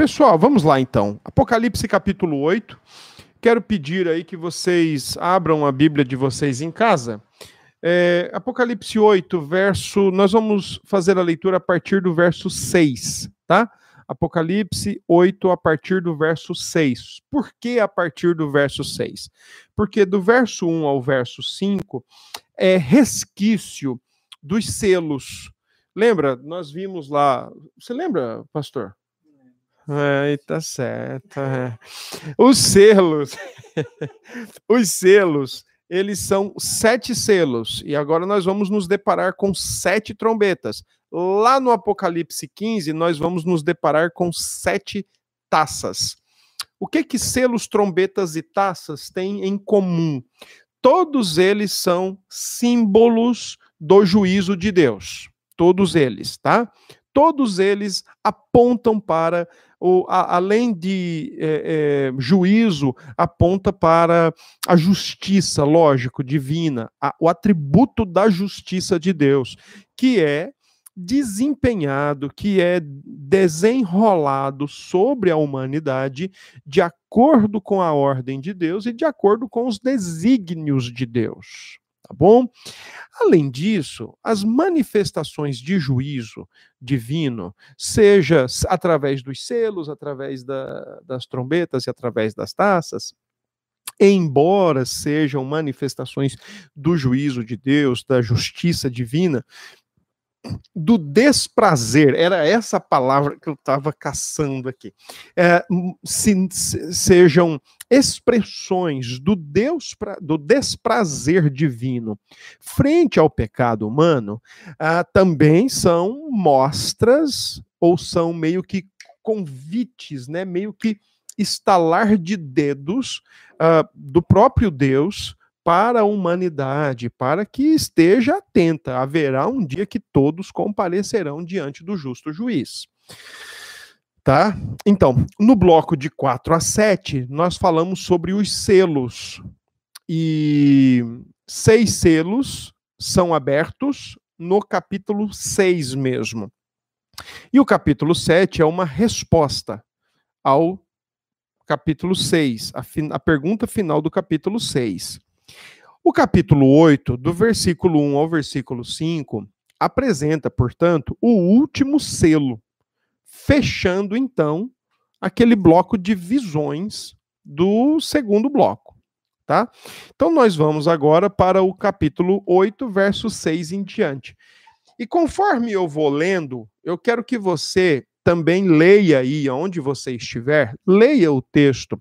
pessoal, vamos lá então. Apocalipse capítulo 8. Quero pedir aí que vocês abram a Bíblia de vocês em casa. É, Apocalipse 8, verso. Nós vamos fazer a leitura a partir do verso 6, tá? Apocalipse 8, a partir do verso 6. Por que a partir do verso 6? Porque do verso 1 ao verso 5 é resquício dos selos. Lembra? Nós vimos lá. Você lembra, pastor? É, tá certo. É. Os selos, os selos, eles são sete selos, e agora nós vamos nos deparar com sete trombetas. Lá no Apocalipse 15, nós vamos nos deparar com sete taças. O que que selos, trombetas e taças têm em comum? Todos eles são símbolos do juízo de Deus. Todos eles, tá? Todos eles apontam para a, além de é, é, juízo, aponta para a justiça, lógico, divina, a, o atributo da justiça de Deus, que é desempenhado, que é desenrolado sobre a humanidade de acordo com a ordem de Deus e de acordo com os desígnios de Deus tá bom? Além disso, as manifestações de juízo divino, seja através dos selos, através da, das trombetas e através das taças, embora sejam manifestações do juízo de Deus, da justiça divina, do desprazer, era essa palavra que eu estava caçando aqui, é, se, se, sejam expressões do Deus do desprazer divino frente ao pecado humano, ah, também são mostras ou são meio que convites, né, meio que estalar de dedos ah, do próprio Deus para a humanidade, para que esteja atenta. Haverá um dia que todos comparecerão diante do justo juiz. Tá? Então, no bloco de 4 a 7, nós falamos sobre os selos. E seis selos são abertos no capítulo 6 mesmo. E o capítulo 7 é uma resposta ao capítulo 6, a, a pergunta final do capítulo 6. O capítulo 8, do versículo 1 ao versículo 5, apresenta, portanto, o último selo, fechando então aquele bloco de visões do segundo bloco, tá? Então nós vamos agora para o capítulo 8, verso 6 em diante. E conforme eu vou lendo, eu quero que você também leia aí, onde você estiver, leia o texto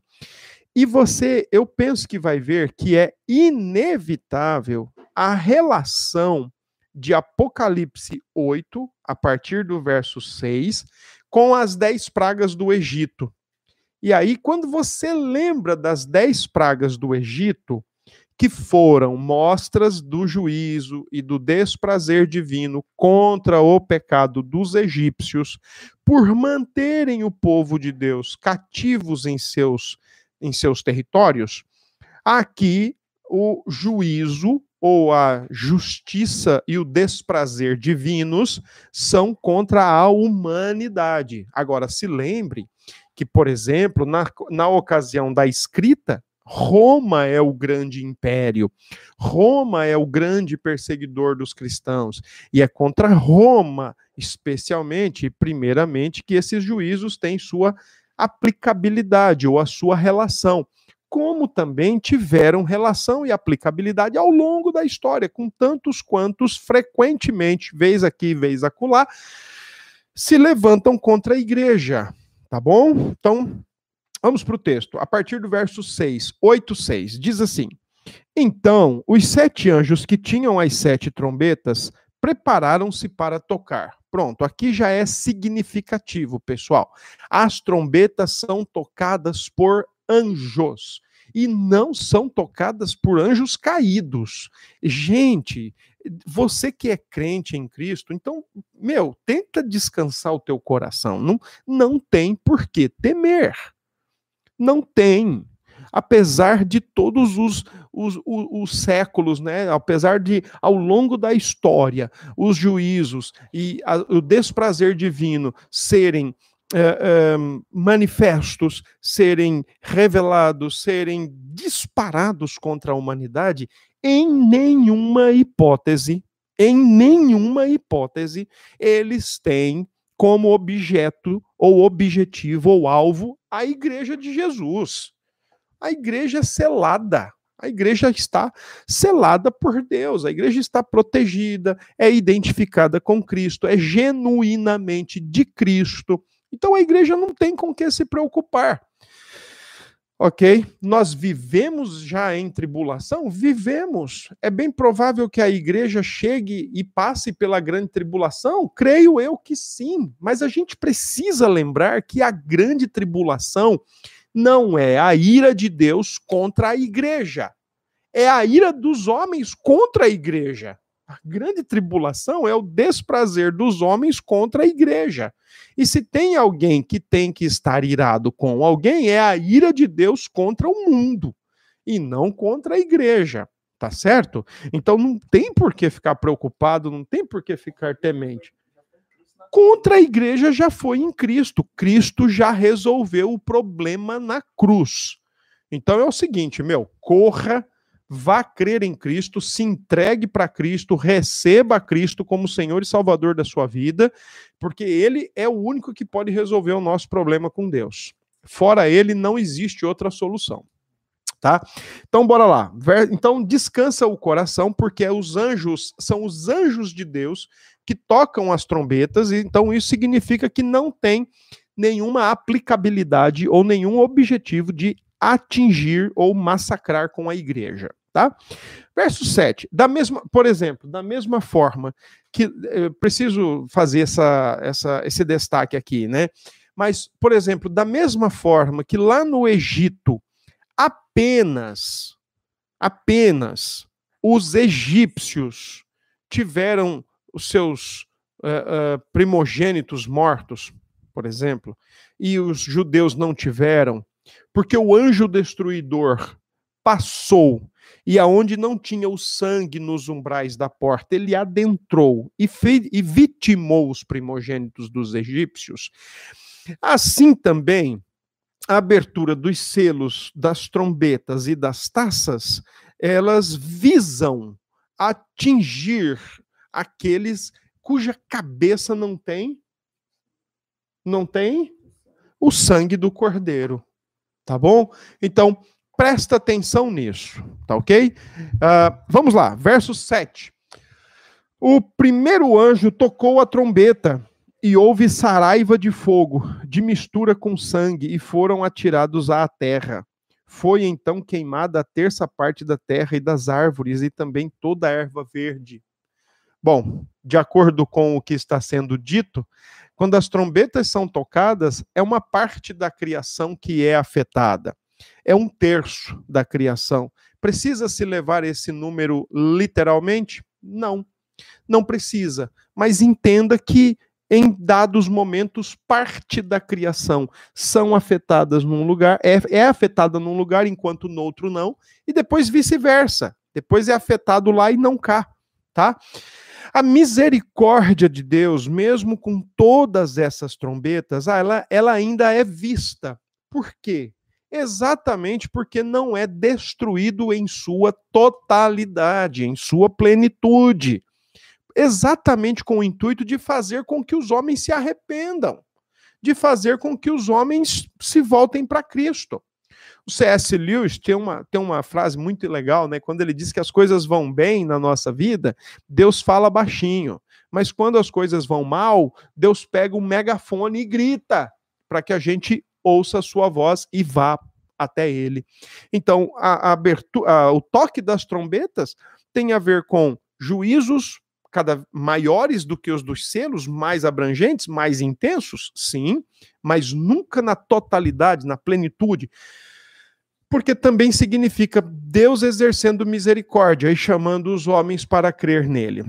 e você, eu penso que vai ver que é inevitável a relação de Apocalipse 8, a partir do verso 6, com as dez pragas do Egito. E aí, quando você lembra das dez pragas do Egito, que foram mostras do juízo e do desprazer divino contra o pecado dos egípcios, por manterem o povo de Deus cativos em seus em seus territórios, aqui o juízo ou a justiça e o desprazer divinos são contra a humanidade. Agora, se lembre que, por exemplo, na, na ocasião da escrita, Roma é o grande império, Roma é o grande perseguidor dos cristãos, e é contra Roma, especialmente, primeiramente, que esses juízos têm sua aplicabilidade ou a sua relação, como também tiveram relação e aplicabilidade ao longo da história, com tantos quantos frequentemente, vez aqui, vez acolá, se levantam contra a igreja. Tá bom? Então, vamos para o texto. A partir do verso 6, 8, 6, diz assim: Então os sete anjos que tinham as sete trombetas prepararam-se para tocar. Pronto, aqui já é significativo, pessoal. As trombetas são tocadas por anjos e não são tocadas por anjos caídos. Gente, você que é crente em Cristo, então, meu, tenta descansar o teu coração. Não, não tem por que temer. Não tem apesar de todos os, os, os, os, séculos, né? apesar de, ao longo da história, os juízos e a, o desprazer divino serem é, é, manifestos serem revelados, serem disparados contra a humanidade, em nenhuma hipótese, em nenhuma hipótese, eles têm como objeto ou objetivo ou alvo a igreja de Jesus. A igreja é selada. A igreja está selada por Deus, a igreja está protegida, é identificada com Cristo, é genuinamente de Cristo. Então a igreja não tem com que se preocupar. Ok? Nós vivemos já em tribulação? Vivemos. É bem provável que a igreja chegue e passe pela grande tribulação? Creio eu que sim. Mas a gente precisa lembrar que a grande tribulação não é a ira de Deus contra a igreja, é a ira dos homens contra a igreja. A grande tribulação é o desprazer dos homens contra a igreja. E se tem alguém que tem que estar irado com alguém, é a ira de Deus contra o mundo e não contra a igreja. Tá certo? Então não tem por que ficar preocupado, não tem por que ficar temente. Contra a igreja já foi em Cristo. Cristo já resolveu o problema na cruz. Então é o seguinte, meu, corra vá crer em Cristo, se entregue para Cristo, receba Cristo como Senhor e Salvador da sua vida, porque Ele é o único que pode resolver o nosso problema com Deus. Fora Ele, não existe outra solução. Tá? Então, bora lá. Então, descansa o coração, porque os anjos são os anjos de Deus que tocam as trombetas, e então isso significa que não tem nenhuma aplicabilidade ou nenhum objetivo de atingir ou massacrar com a igreja. Tá? Verso 7. Da mesma, por exemplo, da mesma forma que eu preciso fazer essa, essa, esse destaque aqui, né? Mas, por exemplo, da mesma forma que lá no Egito, apenas, apenas os egípcios tiveram os seus uh, uh, primogênitos mortos, por exemplo, e os judeus não tiveram, porque o anjo destruidor passou e aonde não tinha o sangue nos umbrais da porta, ele adentrou e, e vitimou os primogênitos dos egípcios. Assim também, a abertura dos selos, das trombetas e das taças, elas visam atingir aqueles cuja cabeça não tem não tem o sangue do cordeiro. Tá bom? Então, Presta atenção nisso, tá ok? Uh, vamos lá, verso 7. O primeiro anjo tocou a trombeta e houve saraiva de fogo, de mistura com sangue, e foram atirados à terra. Foi então queimada a terça parte da terra e das árvores, e também toda a erva verde. Bom, de acordo com o que está sendo dito, quando as trombetas são tocadas, é uma parte da criação que é afetada é um terço da criação. Precisa se levar esse número literalmente? Não, não precisa. Mas entenda que em dados momentos, parte da criação são afetadas num lugar, é, é afetada num lugar enquanto no outro não, e depois vice-versa. Depois é afetado lá e não cá, tá? A misericórdia de Deus, mesmo com todas essas trombetas, ah, ela, ela ainda é vista. Por quê? Exatamente porque não é destruído em sua totalidade, em sua plenitude. Exatamente com o intuito de fazer com que os homens se arrependam, de fazer com que os homens se voltem para Cristo. O C.S. Lewis tem uma, tem uma frase muito legal, né? Quando ele diz que as coisas vão bem na nossa vida, Deus fala baixinho. Mas quando as coisas vão mal, Deus pega um megafone e grita para que a gente ouça a sua voz e vá até ele. Então, a, a abertura, a, o toque das trombetas tem a ver com juízos cada maiores do que os dos selos, mais abrangentes, mais intensos, sim, mas nunca na totalidade, na plenitude. Porque também significa Deus exercendo misericórdia e chamando os homens para crer nele.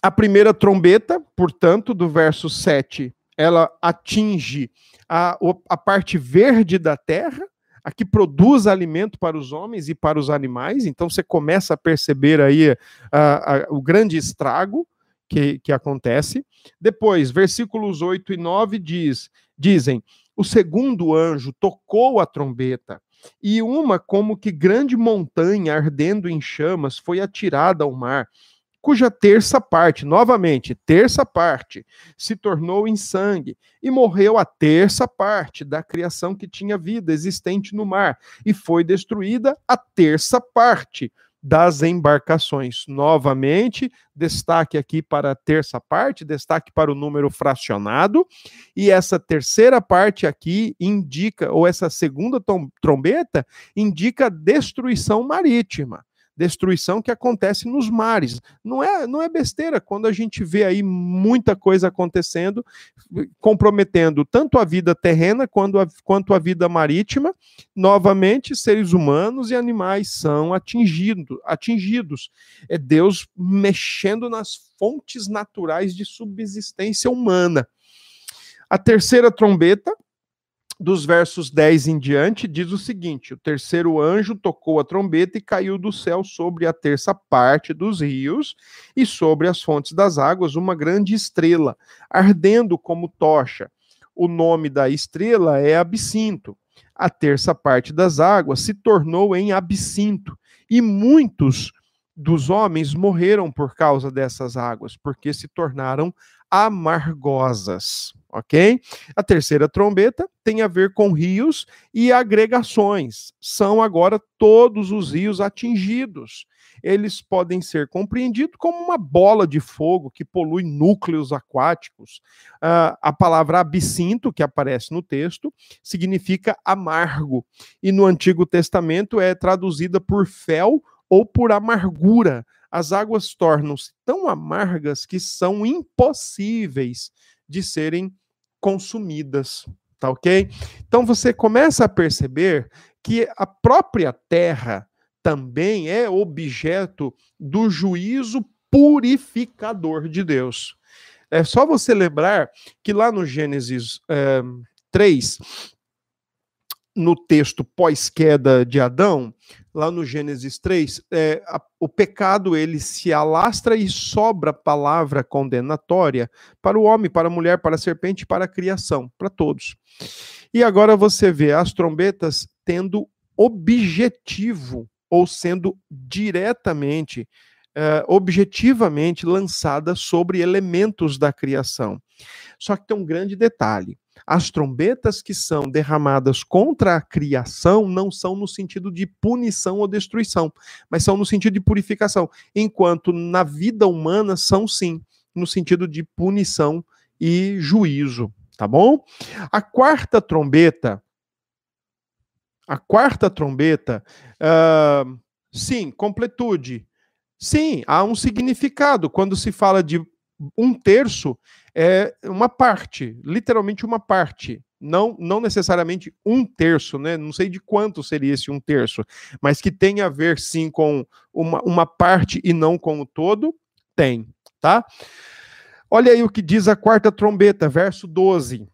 A primeira trombeta, portanto, do verso 7, ela atinge a, a parte verde da terra, a que produz alimento para os homens e para os animais. Então você começa a perceber aí uh, uh, o grande estrago que, que acontece. Depois, versículos 8 e 9 diz: dizem: o segundo anjo tocou a trombeta, e uma como que grande montanha ardendo em chamas foi atirada ao mar, cuja terça parte, novamente, terça parte, se tornou em sangue, e morreu a terça parte da criação que tinha vida existente no mar, e foi destruída a terça parte das embarcações. Novamente, destaque aqui para a terça parte, destaque para o número fracionado, e essa terceira parte aqui indica, ou essa segunda trombeta, indica destruição marítima destruição que acontece nos mares. Não é, não é besteira quando a gente vê aí muita coisa acontecendo, comprometendo tanto a vida terrena quanto a, quanto a vida marítima. Novamente, seres humanos e animais são atingido, atingidos. É Deus mexendo nas fontes naturais de subsistência humana. A terceira trombeta dos versos 10 em diante, diz o seguinte: O terceiro anjo tocou a trombeta e caiu do céu sobre a terça parte dos rios e sobre as fontes das águas uma grande estrela, ardendo como tocha. O nome da estrela é Absinto. A terça parte das águas se tornou em Absinto, e muitos dos homens morreram por causa dessas águas, porque se tornaram amargosas ok? A terceira trombeta tem a ver com rios e agregações. São agora todos os rios atingidos. Eles podem ser compreendidos como uma bola de fogo que polui núcleos aquáticos. Uh, a palavra absinto, que aparece no texto, significa amargo. E no Antigo Testamento é traduzida por fel ou por amargura. As águas tornam-se tão amargas que são impossíveis de serem consumidas, tá ok? Então você começa a perceber que a própria terra também é objeto do juízo purificador de Deus. É só você lembrar que lá no Gênesis é, 3, no texto pós-queda de Adão, lá no Gênesis 3, é, a, o pecado ele se alastra e sobra palavra condenatória para o homem, para a mulher, para a serpente, para a criação, para todos. E agora você vê as trombetas tendo objetivo ou sendo diretamente, é, objetivamente lançadas sobre elementos da criação. Só que tem um grande detalhe as trombetas que são derramadas contra a criação não são no sentido de punição ou destruição, mas são no sentido de purificação, enquanto na vida humana são sim no sentido de punição e juízo, tá bom? A quarta trombeta, a quarta trombeta, uh, sim, completude. Sim, há um significado quando se fala de um terço é uma parte, literalmente uma parte. Não, não necessariamente um terço, né? Não sei de quanto seria esse um terço, mas que tem a ver sim com uma, uma parte e não com o todo, tem, tá? Olha aí o que diz a quarta trombeta, verso 12.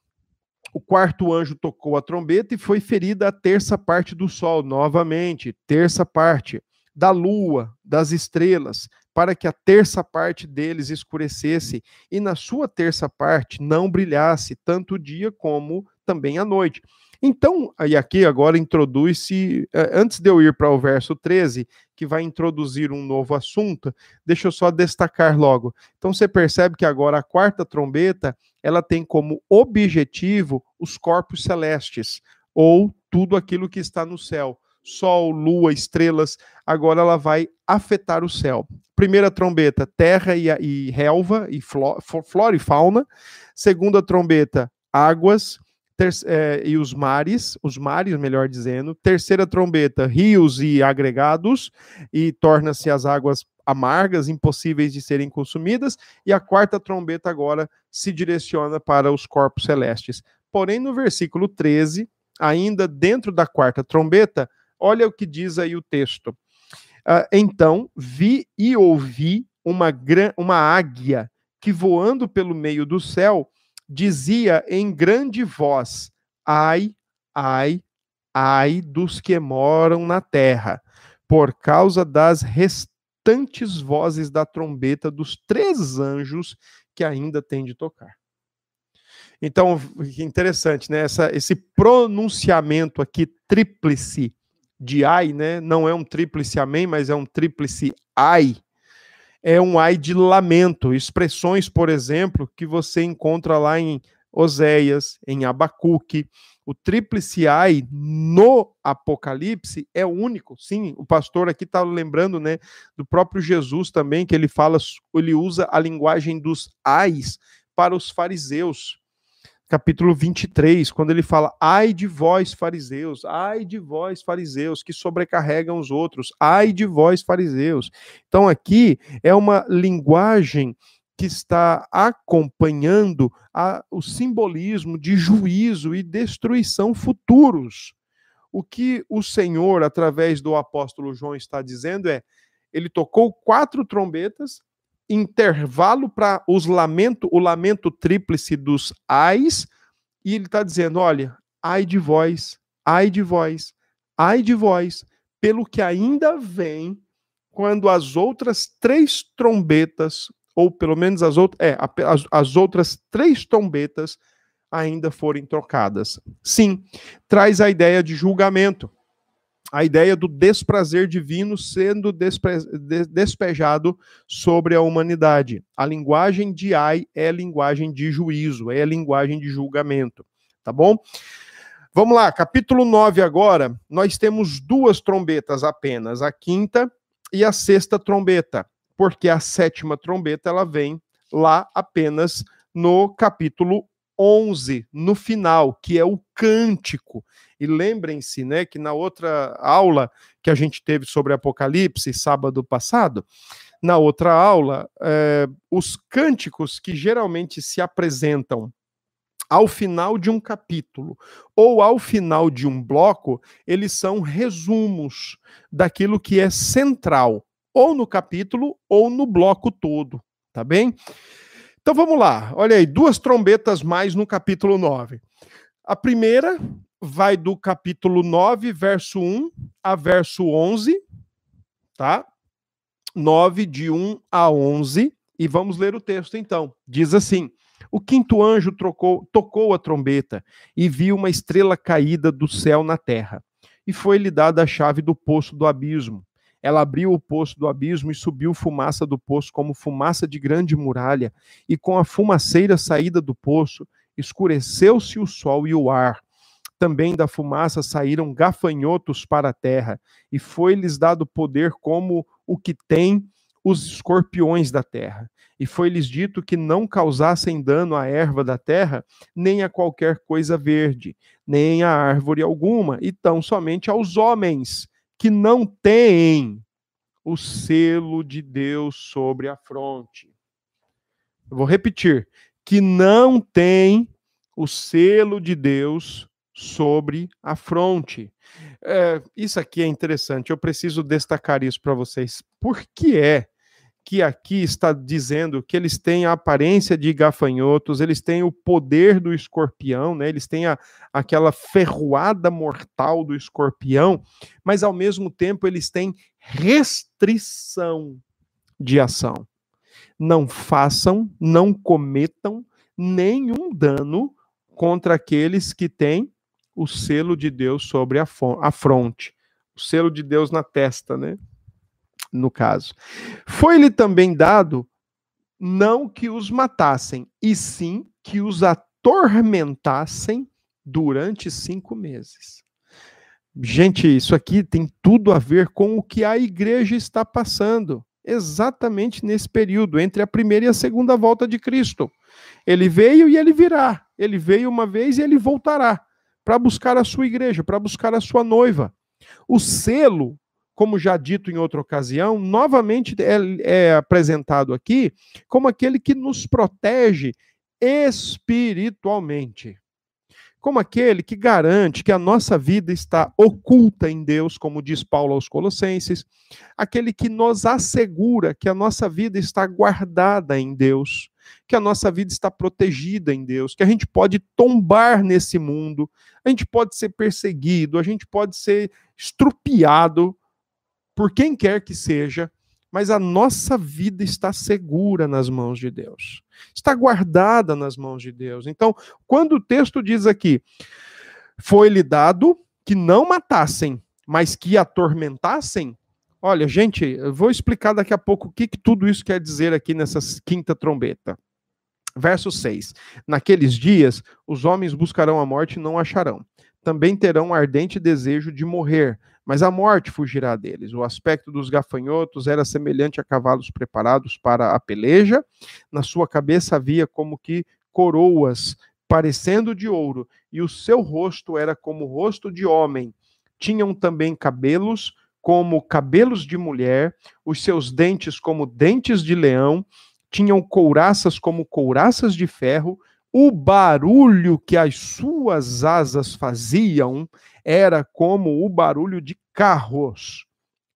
O quarto anjo tocou a trombeta e foi ferida a terça parte do sol, novamente, terça parte da lua, das estrelas, para que a terça parte deles escurecesse e na sua terça parte não brilhasse tanto o dia como também a noite. Então, e aqui agora introduz-se, eh, antes de eu ir para o verso 13, que vai introduzir um novo assunto, deixa eu só destacar logo. Então você percebe que agora a quarta trombeta, ela tem como objetivo os corpos celestes, ou tudo aquilo que está no céu Sol, Lua, estrelas, agora ela vai afetar o céu. Primeira trombeta, terra e, e relva, e flora e fauna. Segunda trombeta, águas ter, é, e os mares, os mares, melhor dizendo. Terceira trombeta, rios e agregados, e torna-se as águas amargas, impossíveis de serem consumidas. E a quarta trombeta agora se direciona para os corpos celestes. Porém, no versículo 13, ainda dentro da quarta trombeta, Olha o que diz aí o texto. Uh, então vi e ouvi uma, uma águia que voando pelo meio do céu dizia em grande voz: Ai, ai, ai dos que moram na terra, por causa das restantes vozes da trombeta dos três anjos que ainda tem de tocar. Então, interessante, né? Essa, esse pronunciamento aqui, tríplice de ai, né? Não é um tríplice amém, mas é um tríplice ai. É um ai de lamento. Expressões, por exemplo, que você encontra lá em Oséias, em Abacuque. O tríplice ai no Apocalipse é único. Sim, o pastor aqui está lembrando, né, do próprio Jesus também, que ele fala, ele usa a linguagem dos ais para os fariseus capítulo 23, quando ele fala: Ai de vós, fariseus, ai de vós, fariseus, que sobrecarregam os outros, ai de vós, fariseus. Então, aqui é uma linguagem que está acompanhando a, o simbolismo de juízo e destruição futuros. O que o Senhor, através do apóstolo João, está dizendo é: ele tocou quatro trombetas intervalo para os lamento, o lamento tríplice dos ais, e ele está dizendo: olha, ai de vós, ai de vós, ai de vós, pelo que ainda vem quando as outras três trombetas, ou pelo menos as outras, é, as, as outras três trombetas ainda forem trocadas. Sim, traz a ideia de julgamento a ideia do desprazer divino sendo despre... despejado sobre a humanidade. A linguagem de ai é linguagem de juízo, é linguagem de julgamento, tá bom? Vamos lá, capítulo 9 agora, nós temos duas trombetas apenas, a quinta e a sexta trombeta, porque a sétima trombeta ela vem lá apenas no capítulo 11, no final, que é o cântico. E lembrem-se, né, que na outra aula que a gente teve sobre Apocalipse, sábado passado, na outra aula, é, os cânticos que geralmente se apresentam ao final de um capítulo ou ao final de um bloco, eles são resumos daquilo que é central, ou no capítulo ou no bloco todo, tá bem? Então vamos lá, olha aí, duas trombetas mais no capítulo 9. A primeira vai do capítulo 9, verso 1 a verso 11, tá? 9, de 1 a 11, e vamos ler o texto então. Diz assim: O quinto anjo trocou, tocou a trombeta e viu uma estrela caída do céu na terra, e foi-lhe dada a chave do poço do abismo. Ela abriu o poço do abismo e subiu fumaça do poço como fumaça de grande muralha, e com a fumaceira saída do poço, escureceu-se o sol e o ar. Também da fumaça saíram gafanhotos para a terra, e foi-lhes dado poder como o que tem os escorpiões da terra. E foi-lhes dito que não causassem dano à erva da terra, nem a qualquer coisa verde, nem a árvore alguma, e tão somente aos homens que não têm o selo de Deus sobre a fronte. Eu vou repetir: que não tem o selo de Deus sobre a fronte. É, isso aqui é interessante, eu preciso destacar isso para vocês. Por que é que aqui está dizendo que eles têm a aparência de gafanhotos, eles têm o poder do escorpião, né? eles têm a, aquela ferroada mortal do escorpião, mas ao mesmo tempo eles têm restrição de ação. Não façam, não cometam nenhum dano contra aqueles que têm o selo de Deus sobre a, a fronte, o selo de Deus na testa, né? no caso. Foi-lhe também dado não que os matassem, e sim que os atormentassem durante cinco meses. Gente, isso aqui tem tudo a ver com o que a igreja está passando, exatamente nesse período, entre a primeira e a segunda volta de Cristo. Ele veio e ele virá. Ele veio uma vez e ele voltará para buscar a sua igreja, para buscar a sua noiva. O selo como já dito em outra ocasião, novamente é, é apresentado aqui como aquele que nos protege espiritualmente. Como aquele que garante que a nossa vida está oculta em Deus, como diz Paulo aos Colossenses, aquele que nos assegura que a nossa vida está guardada em Deus, que a nossa vida está protegida em Deus, que a gente pode tombar nesse mundo, a gente pode ser perseguido, a gente pode ser estrupiado, por quem quer que seja, mas a nossa vida está segura nas mãos de Deus. Está guardada nas mãos de Deus. Então, quando o texto diz aqui, foi-lhe dado que não matassem, mas que atormentassem, olha, gente, eu vou explicar daqui a pouco o que, que tudo isso quer dizer aqui nessa quinta trombeta. Verso 6: Naqueles dias, os homens buscarão a morte e não acharão. Também terão um ardente desejo de morrer, mas a morte fugirá deles. O aspecto dos gafanhotos era semelhante a cavalos preparados para a peleja. Na sua cabeça havia como que coroas, parecendo de ouro, e o seu rosto era como o rosto de homem. Tinham também cabelos como cabelos de mulher, os seus dentes como dentes de leão, tinham couraças como couraças de ferro, o barulho que as suas asas faziam era como o barulho de carros,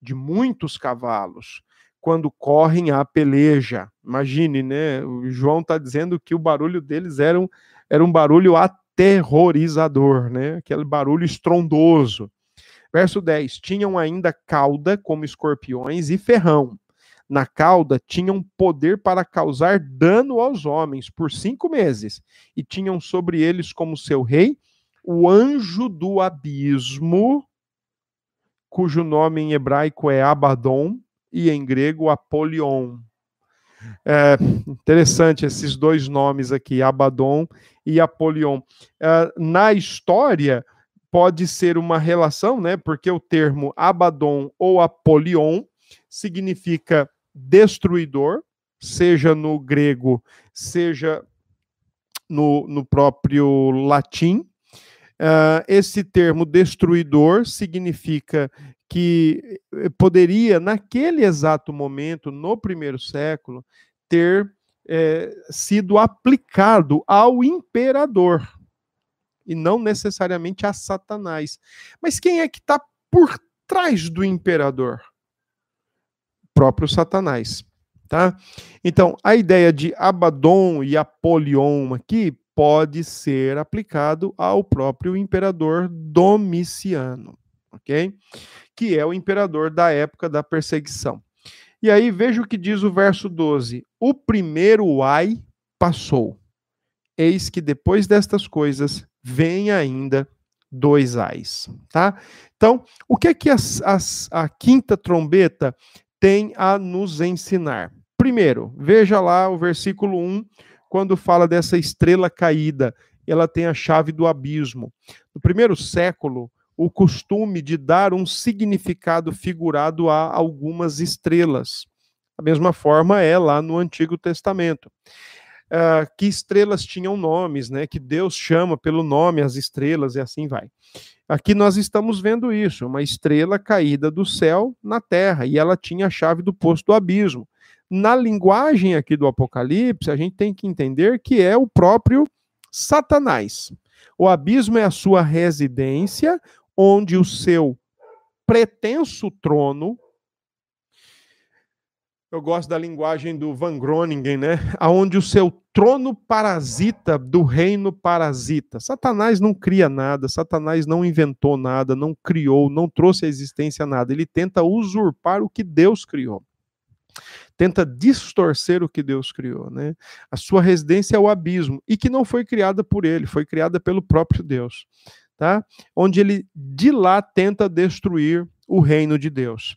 de muitos cavalos, quando correm à peleja. Imagine, né? O João está dizendo que o barulho deles era um, era um barulho aterrorizador, né? Aquele barulho estrondoso. Verso 10: Tinham ainda cauda como escorpiões e ferrão na cauda tinham poder para causar dano aos homens por cinco meses, e tinham sobre eles como seu rei o anjo do abismo, cujo nome em hebraico é Abaddon e em grego Apolion. É, interessante esses dois nomes aqui, Abaddon e Apolion. É, na história, pode ser uma relação, né? Porque o termo Abaddon ou Apolion significa destruidor, seja no grego, seja no, no próprio latim. Uh, esse termo destruidor significa que eh, poderia, naquele exato momento, no primeiro século, ter é, sido aplicado ao imperador e não necessariamente a Satanás. Mas quem é que está por trás do imperador? próprio Satanás. Tá? Então, a ideia de Abaddon e Apolion aqui pode ser aplicado ao próprio imperador Domiciano, ok? Que é o imperador da época da perseguição. E aí veja o que diz o verso 12: O primeiro ai passou. Eis que depois destas coisas vem ainda dois ais, tá? Então, o que é que as, as, a quinta trombeta tem a nos ensinar. Primeiro, veja lá o versículo 1, quando fala dessa estrela caída, ela tem a chave do abismo. No primeiro século, o costume de dar um significado figurado a algumas estrelas. Da mesma forma é lá no Antigo Testamento. Uh, que estrelas tinham nomes, né? Que Deus chama pelo nome as estrelas e assim vai. Aqui nós estamos vendo isso, uma estrela caída do céu na terra, e ela tinha a chave do poço do abismo. Na linguagem aqui do Apocalipse, a gente tem que entender que é o próprio Satanás. O abismo é a sua residência, onde o seu pretenso trono eu gosto da linguagem do Van Groningen, né? Aonde o seu trono parasita do reino parasita. Satanás não cria nada, Satanás não inventou nada, não criou, não trouxe à existência nada. Ele tenta usurpar o que Deus criou. Tenta distorcer o que Deus criou, né? A sua residência é o abismo e que não foi criada por ele, foi criada pelo próprio Deus, tá? Onde ele de lá tenta destruir o reino de Deus.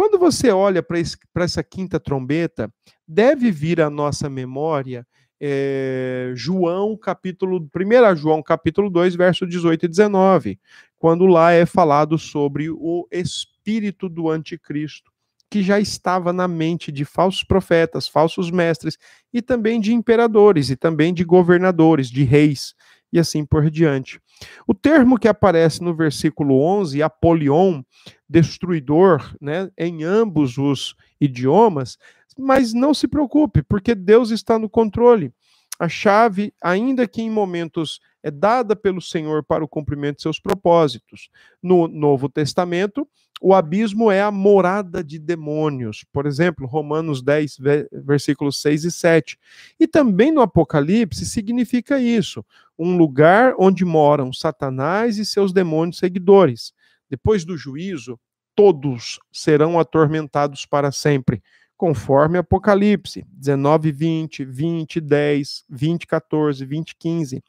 Quando você olha para essa quinta trombeta, deve vir à nossa memória é, João, capítulo 1 João, capítulo 2, verso 18 e 19, quando lá é falado sobre o espírito do anticristo, que já estava na mente de falsos profetas, falsos mestres, e também de imperadores, e também de governadores, de reis, e assim por diante. O termo que aparece no versículo 11, Apolion, destruidor, né, em ambos os idiomas, mas não se preocupe, porque Deus está no controle. A chave, ainda que em momentos é dada pelo Senhor para o cumprimento de seus propósitos. No Novo Testamento, o abismo é a morada de demônios. Por exemplo, Romanos 10, versículos 6 e 7. E também no Apocalipse significa isso: um lugar onde moram Satanás e seus demônios seguidores. Depois do juízo, todos serão atormentados para sempre, conforme Apocalipse 19, 20, 20, 10, 20, 14, 20, 15.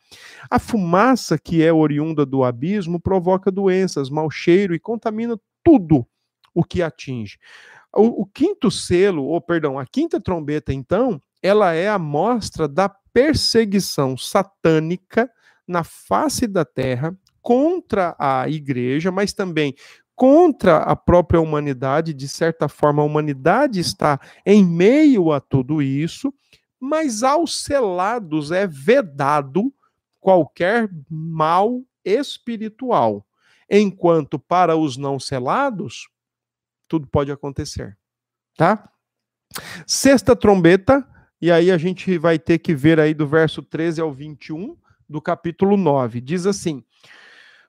A fumaça que é oriunda do abismo provoca doenças, mau cheiro e contamina tudo o que atinge. O, o quinto selo, ou perdão, a quinta trombeta, então, ela é a mostra da perseguição satânica na face da terra contra a igreja, mas também contra a própria humanidade, de certa forma, a humanidade está em meio a tudo isso, mas aos selados é vedado qualquer mal espiritual, enquanto para os não selados, tudo pode acontecer, tá? Sexta trombeta, e aí a gente vai ter que ver aí do verso 13 ao 21 do capítulo 9. Diz assim: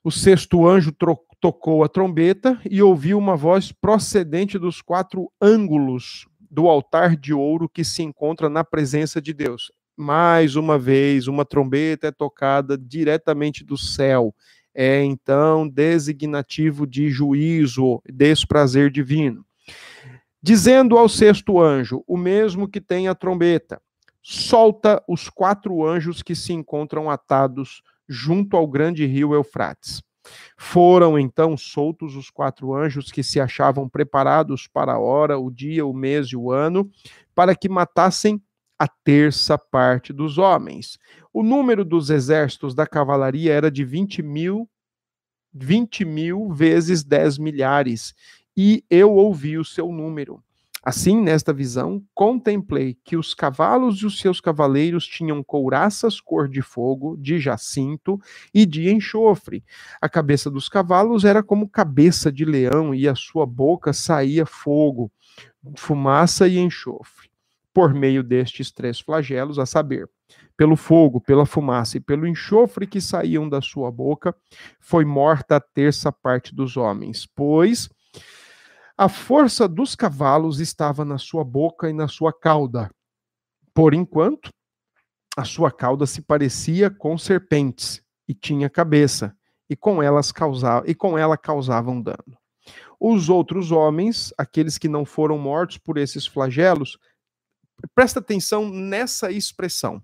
O sexto anjo tocou a trombeta e ouviu uma voz procedente dos quatro ângulos do altar de ouro que se encontra na presença de Deus. Mais uma vez, uma trombeta é tocada diretamente do céu. É então designativo de juízo, desprazer divino. Dizendo ao sexto anjo, o mesmo que tem a trombeta, solta os quatro anjos que se encontram atados junto ao grande rio Eufrates. Foram então soltos os quatro anjos que se achavam preparados para a hora, o dia, o mês e o ano, para que matassem a terça parte dos homens. O número dos exércitos da cavalaria era de 20 mil, 20 mil vezes 10 milhares, e eu ouvi o seu número. Assim, nesta visão, contemplei que os cavalos e os seus cavaleiros tinham couraças cor de fogo, de jacinto e de enxofre. A cabeça dos cavalos era como cabeça de leão e a sua boca saía fogo, fumaça e enxofre. Por meio destes três flagelos, a saber, pelo fogo, pela fumaça e pelo enxofre que saíam da sua boca, foi morta a terça parte dos homens, pois a força dos cavalos estava na sua boca e na sua cauda. Por enquanto, a sua cauda se parecia com serpentes e tinha cabeça, e com elas causava, e com ela causavam dano. Os outros homens, aqueles que não foram mortos por esses flagelos, presta atenção nessa expressão.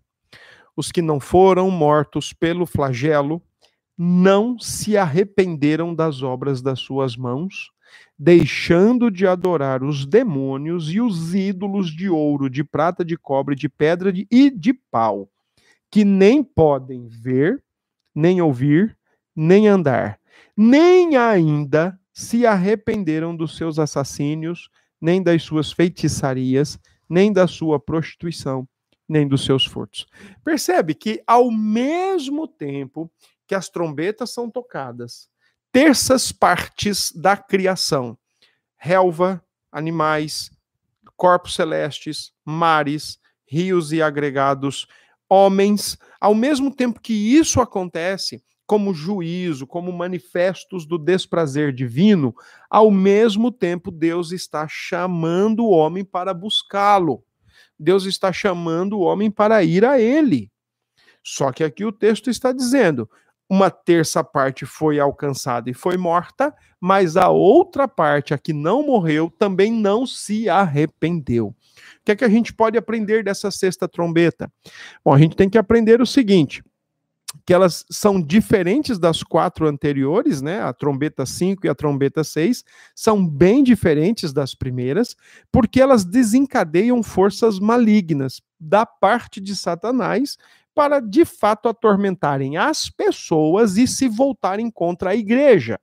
Os que não foram mortos pelo flagelo não se arrependeram das obras das suas mãos, deixando de adorar os demônios e os ídolos de ouro, de prata, de cobre, de pedra de, e de pau, que nem podem ver, nem ouvir, nem andar, nem ainda se arrependeram dos seus assassínios, nem das suas feitiçarias, nem da sua prostituição, nem dos seus furtos. Percebe que ao mesmo tempo que as trombetas são tocadas, terças partes da criação: relva, animais, corpos celestes, mares, rios e agregados, homens. Ao mesmo tempo que isso acontece, como juízo, como manifestos do desprazer divino, ao mesmo tempo Deus está chamando o homem para buscá-lo. Deus está chamando o homem para ir a ele. Só que aqui o texto está dizendo: uma terça parte foi alcançada e foi morta, mas a outra parte, a que não morreu, também não se arrependeu. O que é que a gente pode aprender dessa sexta trombeta? Bom, a gente tem que aprender o seguinte: que elas são diferentes das quatro anteriores, né? A trombeta 5 e a trombeta 6 são bem diferentes das primeiras, porque elas desencadeiam forças malignas da parte de Satanás para de fato atormentarem as pessoas e se voltarem contra a igreja.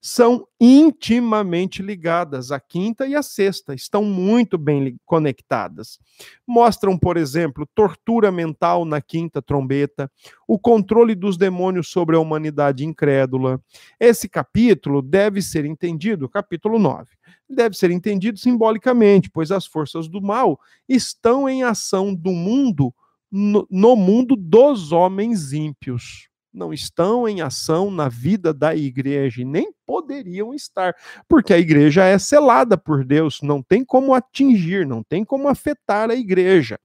São intimamente ligadas, a quinta e a sexta, estão muito bem conectadas. Mostram, por exemplo, tortura mental na quinta trombeta, o controle dos demônios sobre a humanidade incrédula. Esse capítulo deve ser entendido, capítulo 9, deve ser entendido simbolicamente, pois as forças do mal estão em ação do mundo no, no mundo dos homens ímpios. Não estão em ação na vida da igreja e nem poderiam estar, porque a igreja é selada por Deus, não tem como atingir, não tem como afetar a igreja.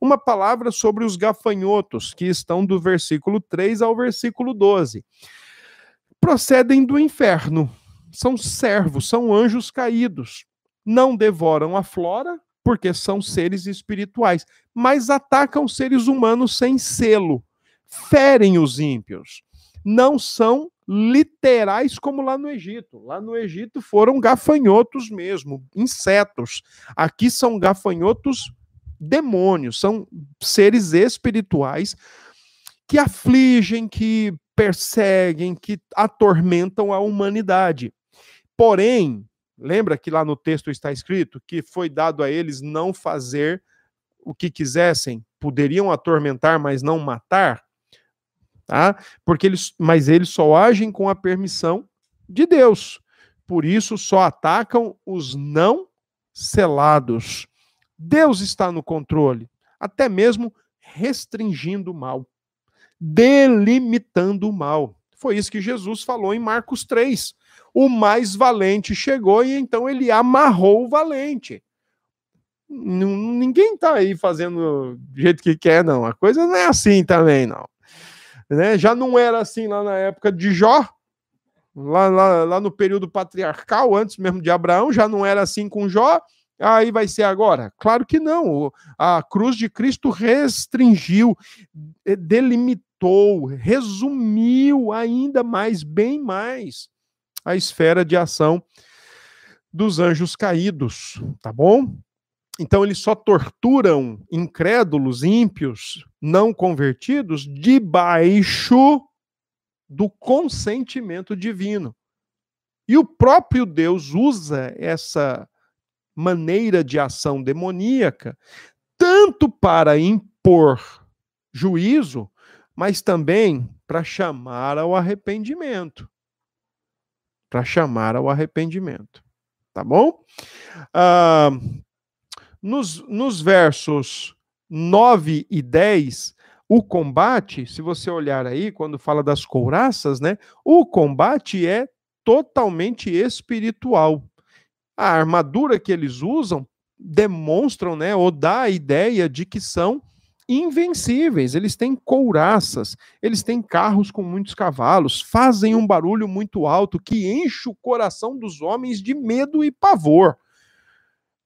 Uma palavra sobre os gafanhotos, que estão do versículo 3 ao versículo 12. Procedem do inferno, são servos, são anjos caídos. Não devoram a flora, porque são seres espirituais, mas atacam seres humanos sem selo, ferem os ímpios. Não são literais como lá no Egito. Lá no Egito foram gafanhotos mesmo, insetos. Aqui são gafanhotos demônios, são seres espirituais que afligem, que perseguem, que atormentam a humanidade. Porém, lembra que lá no texto está escrito que foi dado a eles não fazer o que quisessem, poderiam atormentar, mas não matar? tá? Porque eles, mas eles só agem com a permissão de Deus. Por isso só atacam os não selados. Deus está no controle, até mesmo restringindo o mal, delimitando o mal. Foi isso que Jesus falou em Marcos 3. O mais valente chegou e então ele amarrou o valente. Ninguém está aí fazendo do jeito que quer, não. A coisa não é assim também, não. Né? Já não era assim lá na época de Jó, lá, lá, lá no período patriarcal, antes mesmo de Abraão, já não era assim com Jó. Aí vai ser agora? Claro que não. A cruz de Cristo restringiu, eh, delimitou, resumiu ainda mais, bem mais, a esfera de ação dos anjos caídos, tá bom? Então, eles só torturam incrédulos, ímpios, não convertidos, debaixo do consentimento divino. E o próprio Deus usa essa maneira de ação demoníaca tanto para impor juízo, mas também para chamar ao arrependimento. Para chamar ao arrependimento. Tá bom? Ah, nos, nos versos 9 e 10, o combate, se você olhar aí, quando fala das couraças, né? O combate é totalmente espiritual. A armadura que eles usam demonstram, né, ou dá a ideia de que são invencíveis. Eles têm couraças, eles têm carros com muitos cavalos, fazem um barulho muito alto que enche o coração dos homens de medo e pavor.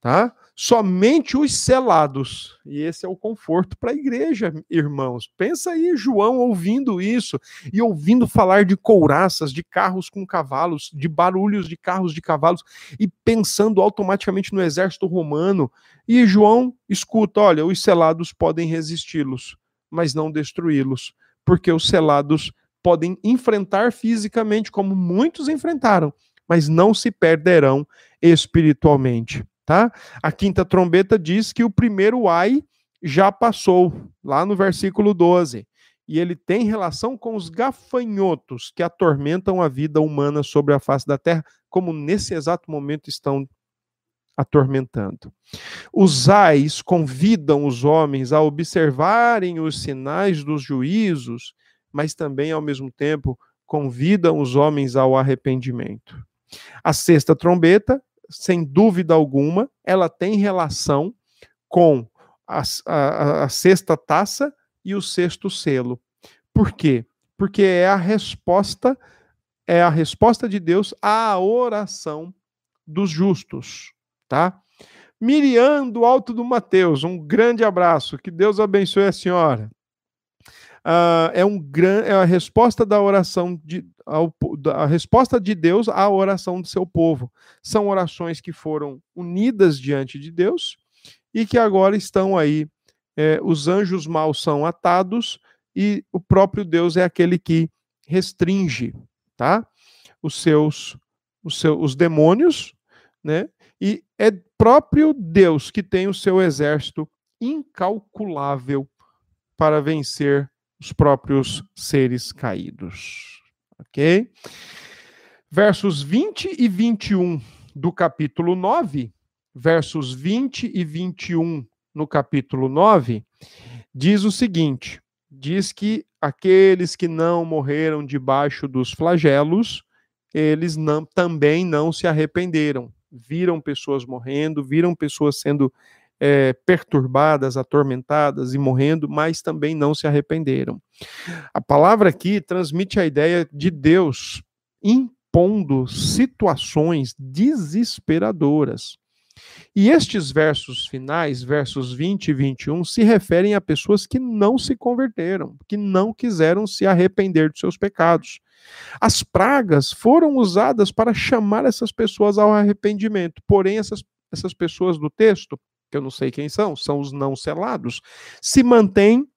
Tá? Somente os selados. E esse é o conforto para a igreja, irmãos. Pensa aí, João, ouvindo isso e ouvindo falar de couraças, de carros com cavalos, de barulhos de carros de cavalos e pensando automaticamente no exército romano. E João escuta: olha, os selados podem resisti-los, mas não destruí-los, porque os selados podem enfrentar fisicamente, como muitos enfrentaram, mas não se perderão espiritualmente tá? A quinta trombeta diz que o primeiro ai já passou, lá no versículo 12. E ele tem relação com os gafanhotos que atormentam a vida humana sobre a face da terra, como nesse exato momento estão atormentando. Os ais convidam os homens a observarem os sinais dos juízos, mas também, ao mesmo tempo, convidam os homens ao arrependimento. A sexta trombeta sem dúvida alguma, ela tem relação com a, a, a sexta taça e o sexto selo. Por quê? Porque é a resposta, é a resposta de Deus à oração dos justos, tá? Miriam do Alto do Mateus, um grande abraço, que Deus abençoe a senhora. Uh, é, um gran, é a resposta da oração de, ao, a resposta de Deus à oração do seu povo. São orações que foram unidas diante de Deus e que agora estão aí. É, os anjos maus são atados e o próprio Deus é aquele que restringe, tá? Os seus, os seus, os demônios, né? E é próprio Deus que tem o seu exército incalculável para vencer os próprios seres caídos. Ok? Versos 20 e 21 do capítulo 9, versos 20 e 21 no capítulo 9, diz o seguinte: diz que aqueles que não morreram debaixo dos flagelos, eles não, também não se arrependeram. Viram pessoas morrendo, viram pessoas sendo é, perturbadas, atormentadas e morrendo, mas também não se arrependeram. A palavra aqui transmite a ideia de Deus expondo situações desesperadoras. E estes versos finais, versos 20 e 21, se referem a pessoas que não se converteram, que não quiseram se arrepender dos seus pecados. As pragas foram usadas para chamar essas pessoas ao arrependimento, porém, essas, essas pessoas do texto, que eu não sei quem são, são os não selados, se mantêm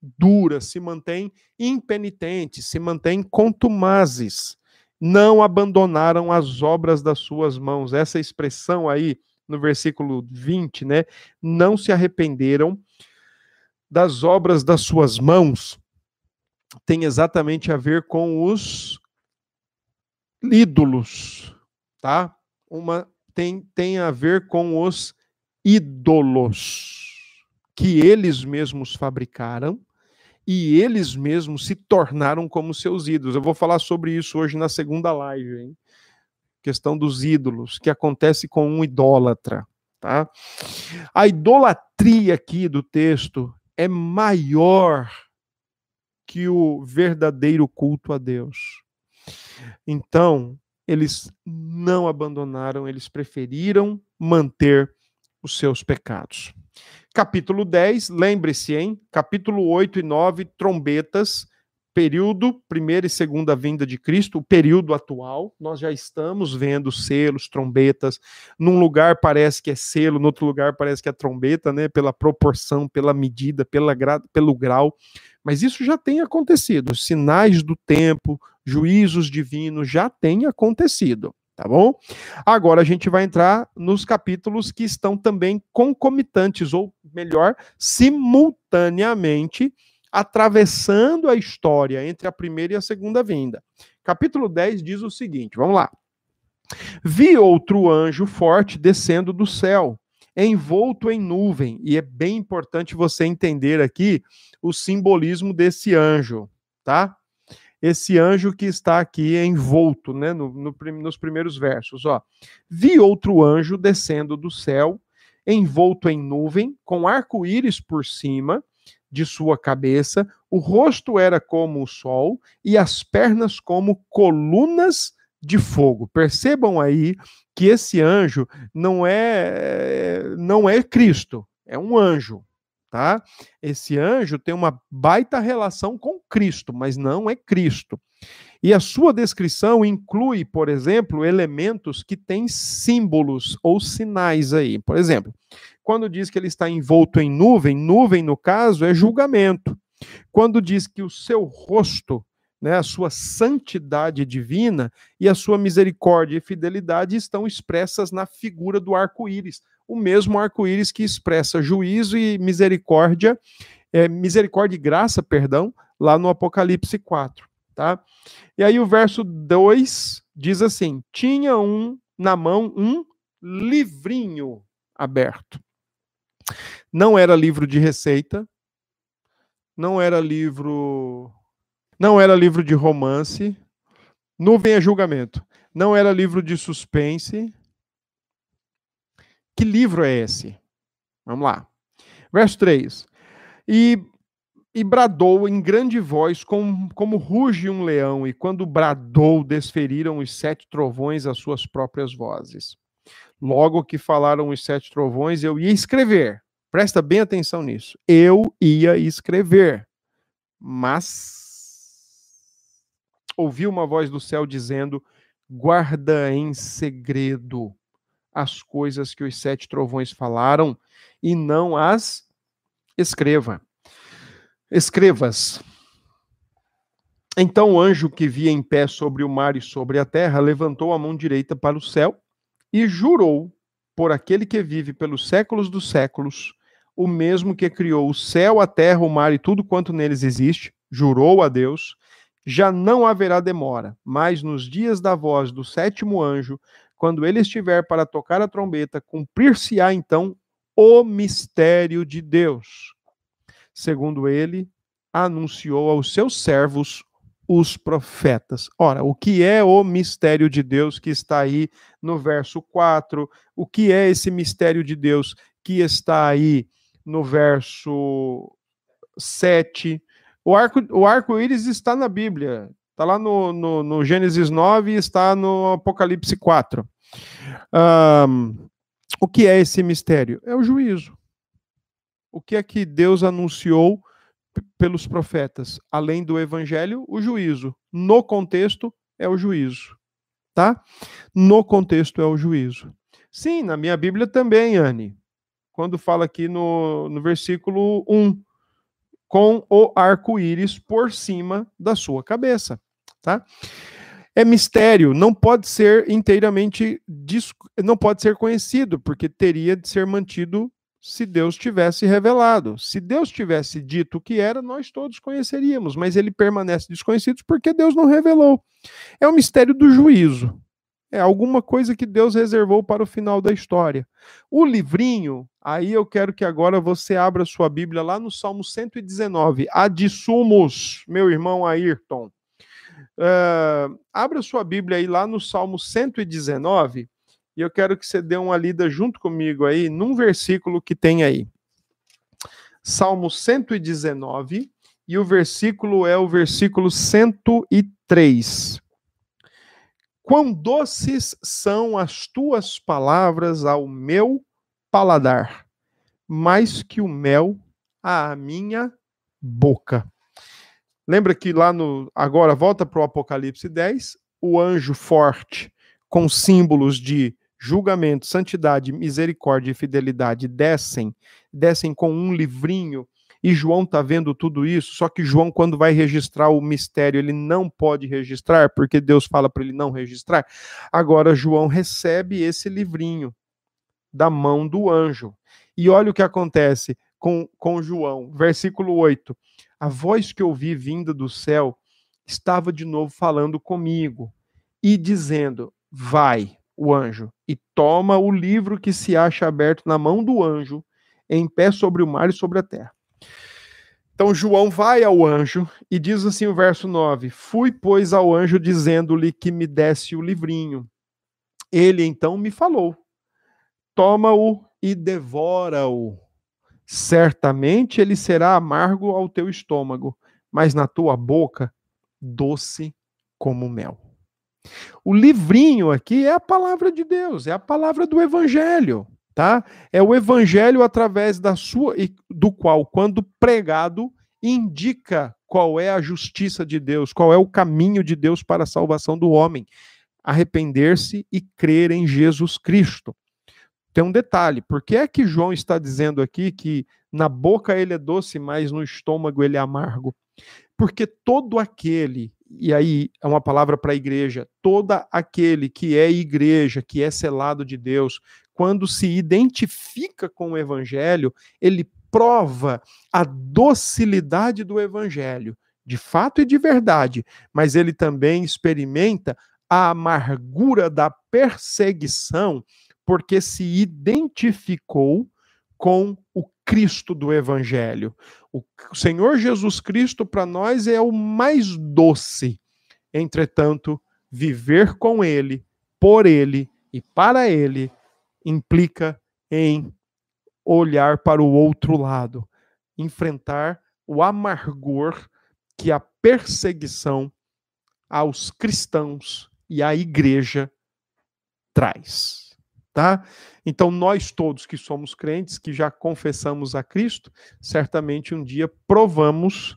duras, se mantêm impenitentes, se mantêm contumazes, não abandonaram as obras das suas mãos. Essa expressão aí no versículo 20, né? Não se arrependeram das obras das suas mãos, tem exatamente a ver com os ídolos, tá? Uma tem, tem a ver com os ídolos que eles mesmos fabricaram e eles mesmos se tornaram como seus ídolos. Eu vou falar sobre isso hoje na segunda live, hein? questão dos ídolos, que acontece com um idólatra. Tá? A idolatria aqui do texto é maior que o verdadeiro culto a Deus. Então, eles não abandonaram, eles preferiram manter os seus pecados. Capítulo 10, lembre-se, hein? Capítulo 8 e 9, trombetas. Período, primeira e segunda vinda de Cristo, o período atual, nós já estamos vendo selos, trombetas, num lugar parece que é selo, no outro lugar parece que é trombeta, né, pela proporção, pela medida, pela pelo grau, mas isso já tem acontecido, sinais do tempo, juízos divinos já têm acontecido, tá bom? Agora a gente vai entrar nos capítulos que estão também concomitantes, ou melhor, simultaneamente, atravessando a história entre a primeira e a segunda vinda. Capítulo 10 diz o seguinte: vamos lá. Vi outro anjo forte descendo do céu, envolto em nuvem, e é bem importante você entender aqui o simbolismo desse anjo, tá? Esse anjo que está aqui envolto, né, no, no, nos primeiros versos, ó. Vi outro anjo descendo do céu, envolto em nuvem, com arco-íris por cima, de sua cabeça, o rosto era como o sol e as pernas como colunas de fogo. Percebam aí que esse anjo não é não é Cristo, é um anjo, tá? Esse anjo tem uma baita relação com Cristo, mas não é Cristo. E a sua descrição inclui, por exemplo, elementos que têm símbolos ou sinais aí. Por exemplo, quando diz que ele está envolto em nuvem, nuvem, no caso, é julgamento. Quando diz que o seu rosto, né, a sua santidade divina e a sua misericórdia e fidelidade estão expressas na figura do arco-íris, o mesmo arco-íris que expressa juízo e misericórdia, é, misericórdia e graça, perdão, lá no Apocalipse 4, tá? E aí o verso 2 diz assim: tinha um na mão um livrinho aberto. Não era livro de receita, não era livro, não era livro de romance, nuvem é julgamento, não era livro de suspense. Que livro é esse? Vamos lá. Verso 3. E, e bradou em grande voz, como, como ruge um leão, e quando bradou, desferiram os sete trovões as suas próprias vozes. Logo que falaram os sete trovões, eu ia escrever. Presta bem atenção nisso. Eu ia escrever. Mas ouvi uma voz do céu dizendo: guarda em segredo as coisas que os sete trovões falaram e não as escreva. Escrevas. Então o anjo que via em pé sobre o mar e sobre a terra levantou a mão direita para o céu e jurou por aquele que vive pelos séculos dos séculos, o mesmo que criou o céu, a terra, o mar e tudo quanto neles existe, jurou a Deus, já não haverá demora, mas nos dias da voz do sétimo anjo, quando ele estiver para tocar a trombeta, cumprir-se-á então o mistério de Deus. Segundo ele, anunciou aos seus servos os profetas. Ora, o que é o mistério de Deus que está aí no verso 4? O que é esse mistério de Deus que está aí no verso 7? O arco-íris o arco está na Bíblia. Está lá no, no, no, Gênesis 9 e está no Apocalipse 4. Um, o que é esse mistério? É o juízo. O que é que Deus anunciou pelos profetas? Além do evangelho, o juízo. No contexto, é o juízo. Tá? No contexto, é o juízo. Sim, na minha Bíblia também, Anne. Quando fala aqui no, no versículo 1, com o arco-íris por cima da sua cabeça. Tá? é mistério, não pode ser inteiramente, não pode ser conhecido, porque teria de ser mantido se Deus tivesse revelado. Se Deus tivesse dito o que era, nós todos conheceríamos, mas ele permanece desconhecido porque Deus não revelou. É o mistério do juízo. É alguma coisa que Deus reservou para o final da história. O livrinho, aí eu quero que agora você abra sua Bíblia lá no Salmo 119, a de sumos, meu irmão Ayrton. Uh, abra sua Bíblia aí lá no Salmo 119 e eu quero que você dê uma lida junto comigo aí num versículo que tem aí. Salmo 119 e o versículo é o versículo 103. Quão doces são as tuas palavras ao meu paladar, mais que o mel à minha boca. Lembra que lá no. Agora, volta para o Apocalipse 10, o anjo forte, com símbolos de julgamento, santidade, misericórdia e fidelidade, descem, descem com um livrinho. E João está vendo tudo isso, só que João, quando vai registrar o mistério, ele não pode registrar, porque Deus fala para ele não registrar. Agora, João recebe esse livrinho da mão do anjo. E olha o que acontece com, com João, versículo 8 a voz que ouvi vinda do céu estava de novo falando comigo e dizendo: Vai, o anjo, e toma o livro que se acha aberto na mão do anjo, em pé sobre o mar e sobre a terra. Então João vai ao anjo e diz assim o verso 9: Fui, pois, ao anjo dizendo-lhe que me desse o livrinho. Ele então me falou: Toma-o e devora-o certamente ele será amargo ao teu estômago, mas na tua boca doce como mel. O livrinho aqui é a palavra de Deus, é a palavra do evangelho, tá? É o evangelho através da sua do qual quando pregado indica qual é a justiça de Deus, qual é o caminho de Deus para a salvação do homem. Arrepender-se e crer em Jesus Cristo tem um detalhe. Por que é que João está dizendo aqui que na boca ele é doce, mas no estômago ele é amargo? Porque todo aquele, e aí é uma palavra para a igreja, todo aquele que é igreja, que é selado de Deus, quando se identifica com o evangelho, ele prova a docilidade do evangelho, de fato e de verdade, mas ele também experimenta a amargura da perseguição porque se identificou com o Cristo do Evangelho. O Senhor Jesus Cristo para nós é o mais doce. Entretanto, viver com Ele, por Ele e para Ele implica em olhar para o outro lado, enfrentar o amargor que a perseguição aos cristãos e à igreja traz tá? Então nós todos que somos crentes, que já confessamos a Cristo, certamente um dia provamos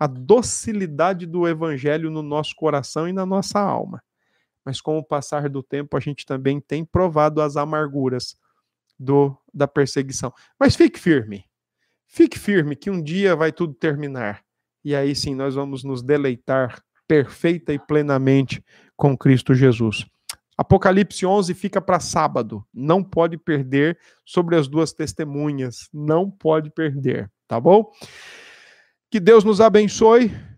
a docilidade do evangelho no nosso coração e na nossa alma. Mas com o passar do tempo a gente também tem provado as amarguras do da perseguição. Mas fique firme. Fique firme que um dia vai tudo terminar. E aí sim nós vamos nos deleitar perfeita e plenamente com Cristo Jesus. Apocalipse 11 fica para sábado. Não pode perder sobre as duas testemunhas. Não pode perder, tá bom? Que Deus nos abençoe.